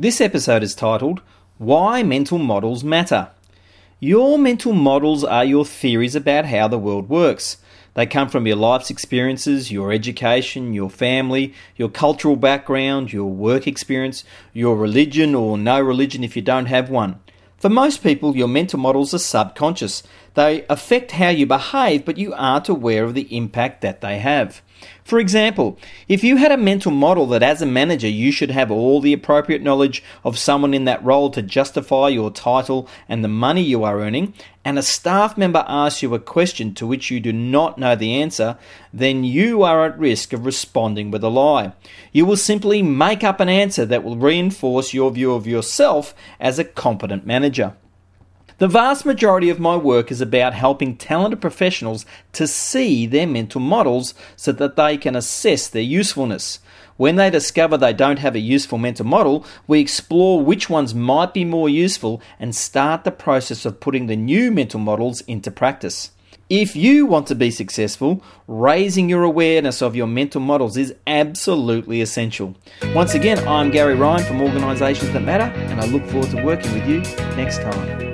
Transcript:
This episode is titled Why Mental Models Matter. Your mental models are your theories about how the world works. They come from your life's experiences, your education, your family, your cultural background, your work experience, your religion or no religion if you don't have one. For most people, your mental models are subconscious. They affect how you behave, but you aren't aware of the impact that they have. For example, if you had a mental model that as a manager you should have all the appropriate knowledge of someone in that role to justify your title and the money you are earning, and a staff member asks you a question to which you do not know the answer, then you are at risk of responding with a lie. You will simply make up an answer that will reinforce your view of yourself as a competent manager. The vast majority of my work is about helping talented professionals to see their mental models so that they can assess their usefulness. When they discover they don't have a useful mental model, we explore which ones might be more useful and start the process of putting the new mental models into practice. If you want to be successful, raising your awareness of your mental models is absolutely essential. Once again, I'm Gary Ryan from Organisations That Matter, and I look forward to working with you next time.